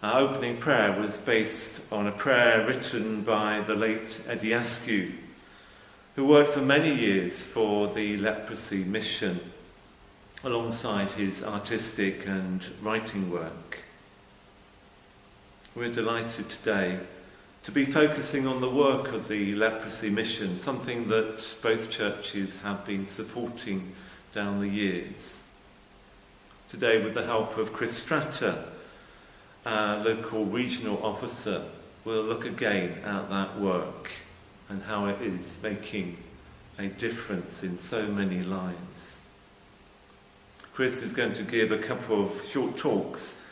Our opening prayer was based on a prayer written by the late Eddie Askew, who worked for many years for the leprosy mission alongside his artistic and writing work. We're delighted today to be focusing on the work of the leprosy mission, something that both churches have been supporting down the years. Today, with the help of Chris Stratter, our local regional officer, we'll look again at that work and how it is making a difference in so many lives. Chris is going to give a couple of short talks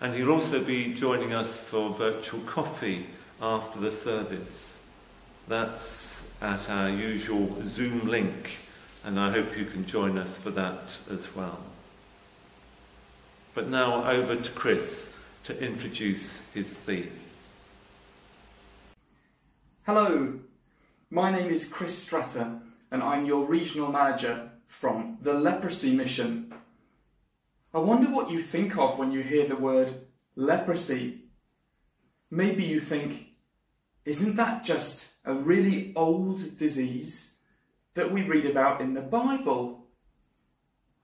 and he'll also be joining us for virtual coffee after the service. That's at our usual Zoom link and I hope you can join us for that as well. But now over to Chris to introduce his theme. Hello, my name is Chris Stratter and I'm your regional manager from the Leprosy Mission. I wonder what you think of when you hear the word leprosy. Maybe you think, isn't that just a really old disease that we read about in the Bible?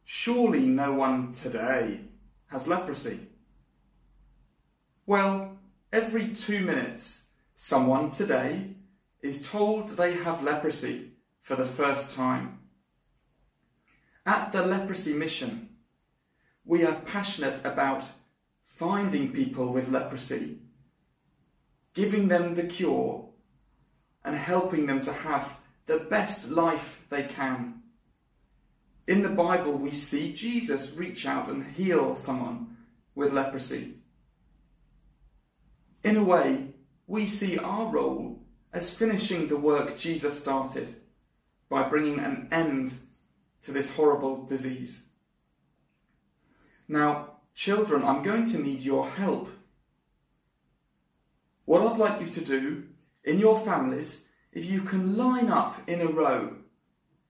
Surely no one today has leprosy. Well, every two minutes, someone today is told they have leprosy for the first time. At the Leprosy Mission, we are passionate about finding people with leprosy, giving them the cure, and helping them to have the best life they can. In the Bible, we see Jesus reach out and heal someone with leprosy. In a way, we see our role as finishing the work Jesus started by bringing an end to this horrible disease. Now, children, I'm going to need your help. What I'd like you to do in your families, if you can line up in a row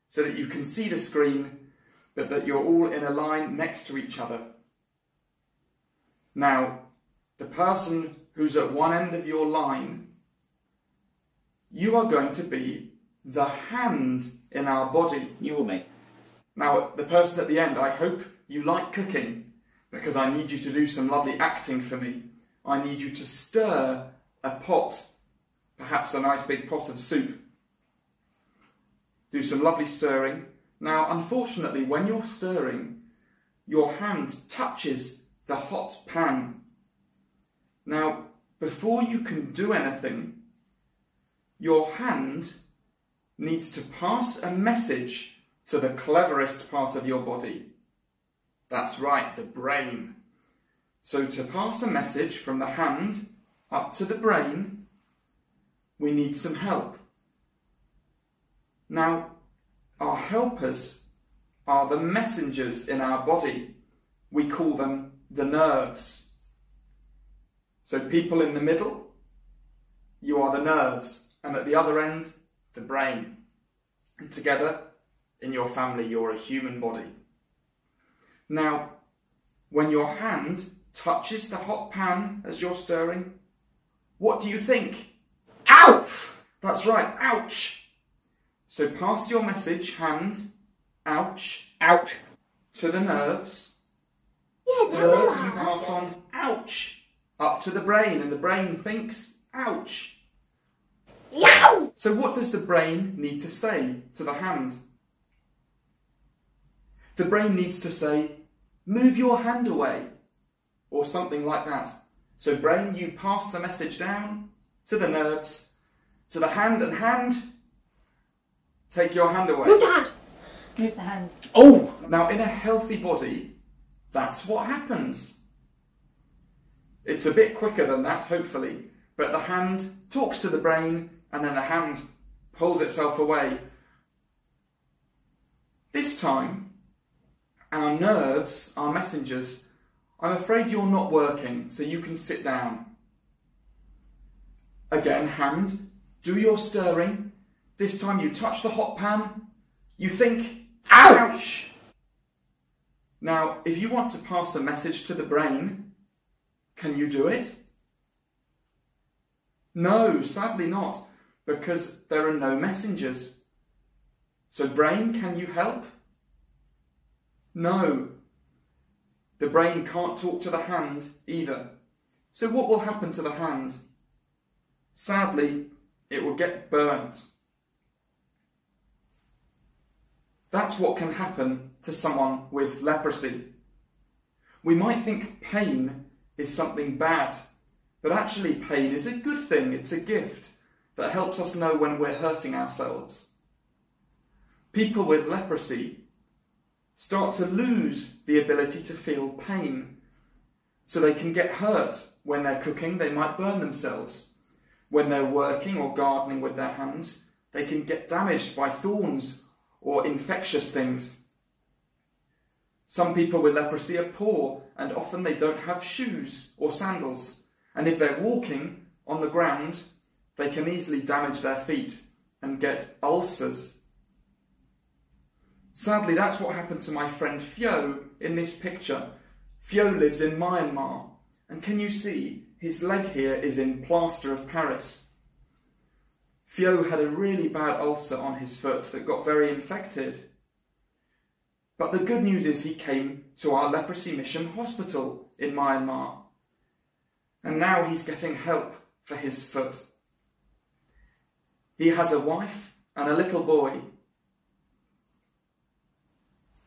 so that you can see the screen, but that you're all in a line next to each other. Now, the person who's at one end of your line, you are going to be the hand in our body. You or me? Now, the person at the end, I hope you like cooking because I need you to do some lovely acting for me. I need you to stir a pot, perhaps a nice big pot of soup. Do some lovely stirring. Now, unfortunately, when you're stirring, your hand touches the hot pan. Now, before you can do anything, your hand needs to pass a message to the cleverest part of your body. That's right, the brain. So, to pass a message from the hand up to the brain, we need some help. Now, our helpers are the messengers in our body. We call them the nerves. So, people in the middle, you are the nerves, and at the other end, the brain. And together, in your family, you're a human body. Now, when your hand touches the hot pan as you're stirring, what do you think? Ouch! That's right, ouch! So pass your message, hand, ouch, Ouch! to the nerves. Yeah, The nerves you pass on, ouch, up to the brain, and the brain thinks, ouch. Yow! So what does the brain need to say to the hand? The brain needs to say, move your hand away, or something like that. So brain, you pass the message down to the nerves, to the hand, and hand, take your hand away. Move the hand. Move the hand. Oh! oh! Now, in a healthy body, that's what happens. It's a bit quicker than that, hopefully, but the hand talks to the brain and then the hand pulls itself away. This time, our nerves, our messengers, I'm afraid you're not working, so you can sit down. Again, hand, do your stirring. This time you touch the hot pan. You think, ouch! Now, if you want to pass a message to the brain, Can you do it? No, sadly not, because there are no messengers. So, brain, can you help? No. The brain can't talk to the hand either. So, what will happen to the hand? Sadly, it will get burnt. That's what can happen to someone with leprosy. We might think pain is something bad, but actually, pain is a good thing, it's a gift that helps us know when we're hurting ourselves. People with leprosy start to lose the ability to feel pain. So they can get hurt. When they're cooking, they might burn themselves. When they're working or gardening with their hands, they can get damaged by thorns or infectious things. Some people with leprosy are poor and often they don't have shoes or sandals. And if they're walking on the ground, they can easily damage their feet and get ulcers. Sadly, that's what happened to my friend Fio in this picture. Fio lives in Myanmar, and can you see his leg here is in plaster of Paris? Fio had a really bad ulcer on his foot that got very infected. But the good news is he came to our leprosy mission hospital in Myanmar. And now he's getting help for his foot. He has a wife and a little boy.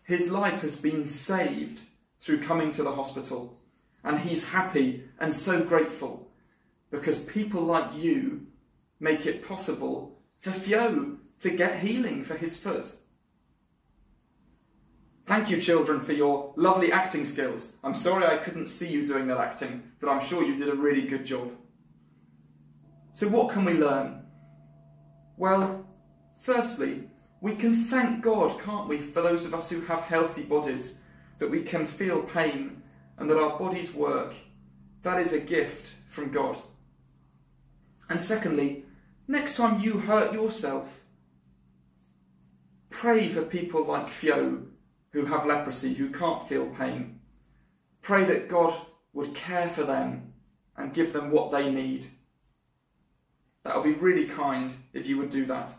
His life has been saved through coming to the hospital, and he's happy and so grateful because people like you make it possible for Fio to get healing for his foot. Thank you, children, for your lovely acting skills. I'm sorry I couldn't see you doing that acting, but I'm sure you did a really good job. So, what can we learn? Well, firstly, we can thank God, can't we, for those of us who have healthy bodies, that we can feel pain and that our bodies work. That is a gift from God. And secondly, next time you hurt yourself, pray for people like Fio who have leprosy, who can't feel pain. Pray that God would care for them and give them what they need. That would be really kind if you would do that.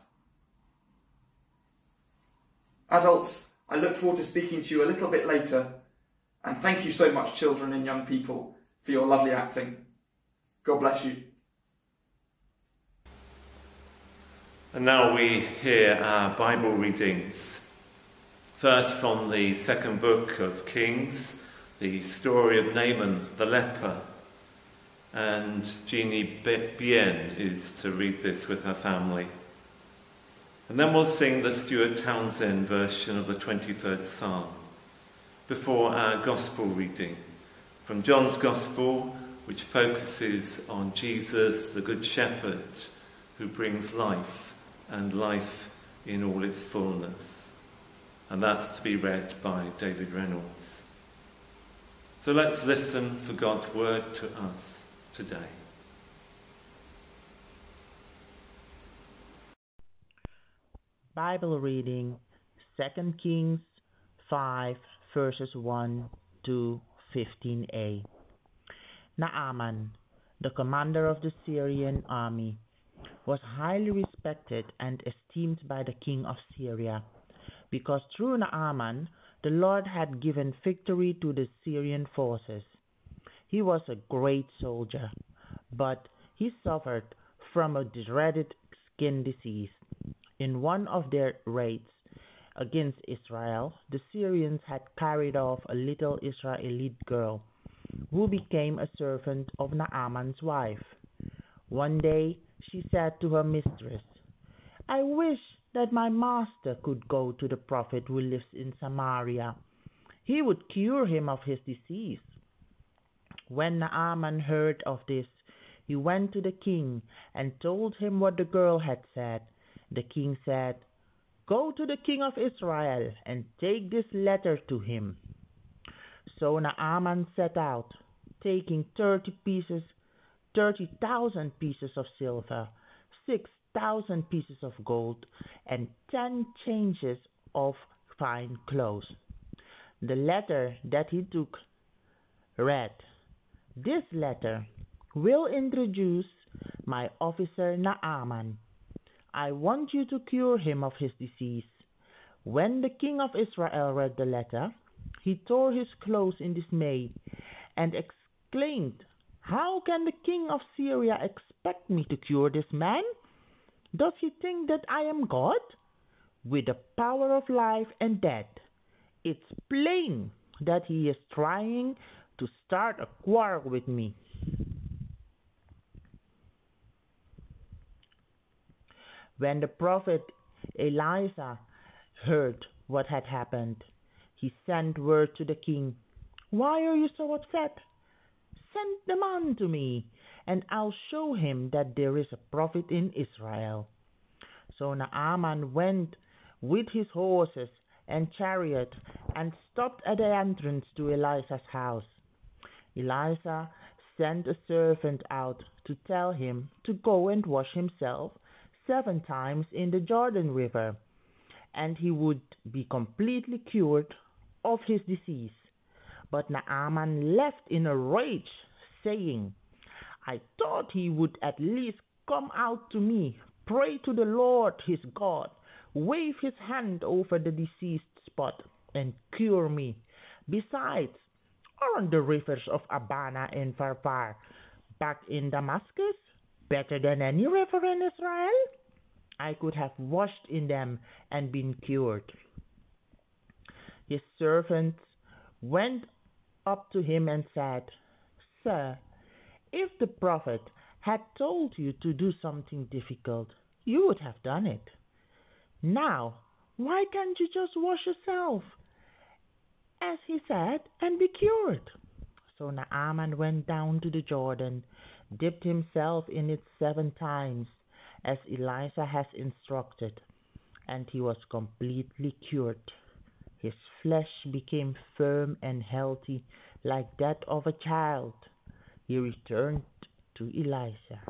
Adults, I look forward to speaking to you a little bit later, and thank you so much, children and young people, for your lovely acting. God bless you. And now we hear our Bible readings. First, from the second book of Kings, the story of Naaman the leper. And Jeannie Bien is to read this with her family. And then we'll sing the Stuart Townend version of the 23rd Psalm before our Gospel reading from John's Gospel, which focuses on Jesus, the Good Shepherd, who brings life and life in all its fullness and that's to be read by David Reynolds. So let's listen for God's word to us today. Bible reading 2 Kings 5 verses 1 to 15a. Naaman, the commander of the Syrian army, was highly respected and esteemed by the king of Syria because through Naaman the Lord had given victory to the Syrian forces. He was a great soldier, but he suffered from a dreaded skin disease. In one of their raids against Israel, the Syrians had carried off a little Israelite girl who became a servant of Naaman's wife. One day she said to her mistress, I wish that my master could go to the prophet who lives in Samaria. He would cure him of his disease. When Naaman heard of this, he went to the king and told him what the girl had said. The king said, Go to the king of Israel and take this letter to him. So Naaman set out, taking thirty pieces, thirty thousand pieces of silver, six thousand pieces of gold and ten changes of fine clothes. The letter that he took read, This letter will introduce my officer Naaman. I want you to cure him of his disease. When the king of Israel read the letter, he tore his clothes in dismay and exclaimed, How can the king of Syria expect me to cure this man? Does he think that I am God? With the power of life and death, it's plain that he is trying to start a quarrel with me. When the prophet Elisha heard what had happened, he sent word to the king, Why are you so upset? Send the man to me, and I'll show him that there is a prophet in Israel. So Naaman went with his horses and chariot and stopped at the entrance to Elisha's house. Elisha sent a servant out to tell him to go and wash himself seven times in the Jordan River, and he would be completely cured of his disease. But Naaman left in a rage, saying, I thought he would at least come out to me, pray to the Lord his God, wave his hand over the diseased spot, and cure me. Besides, aren't the rivers of Abana and Pharpar back in Damascus better than any river in Israel? I could have washed in them and been cured. His servants went up to him and said, Sir, if the prophet had told you to do something difficult, you would have done it. Now, why can't you just wash yourself, as he said, and be cured? So Naaman went down to the Jordan, dipped himself in it seven times, as Elisha has instructed, and he was completely cured. His flesh became firm and healthy like that of a child. He returned to Elisha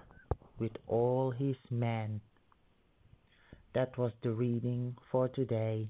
with all his men. That was the reading for today.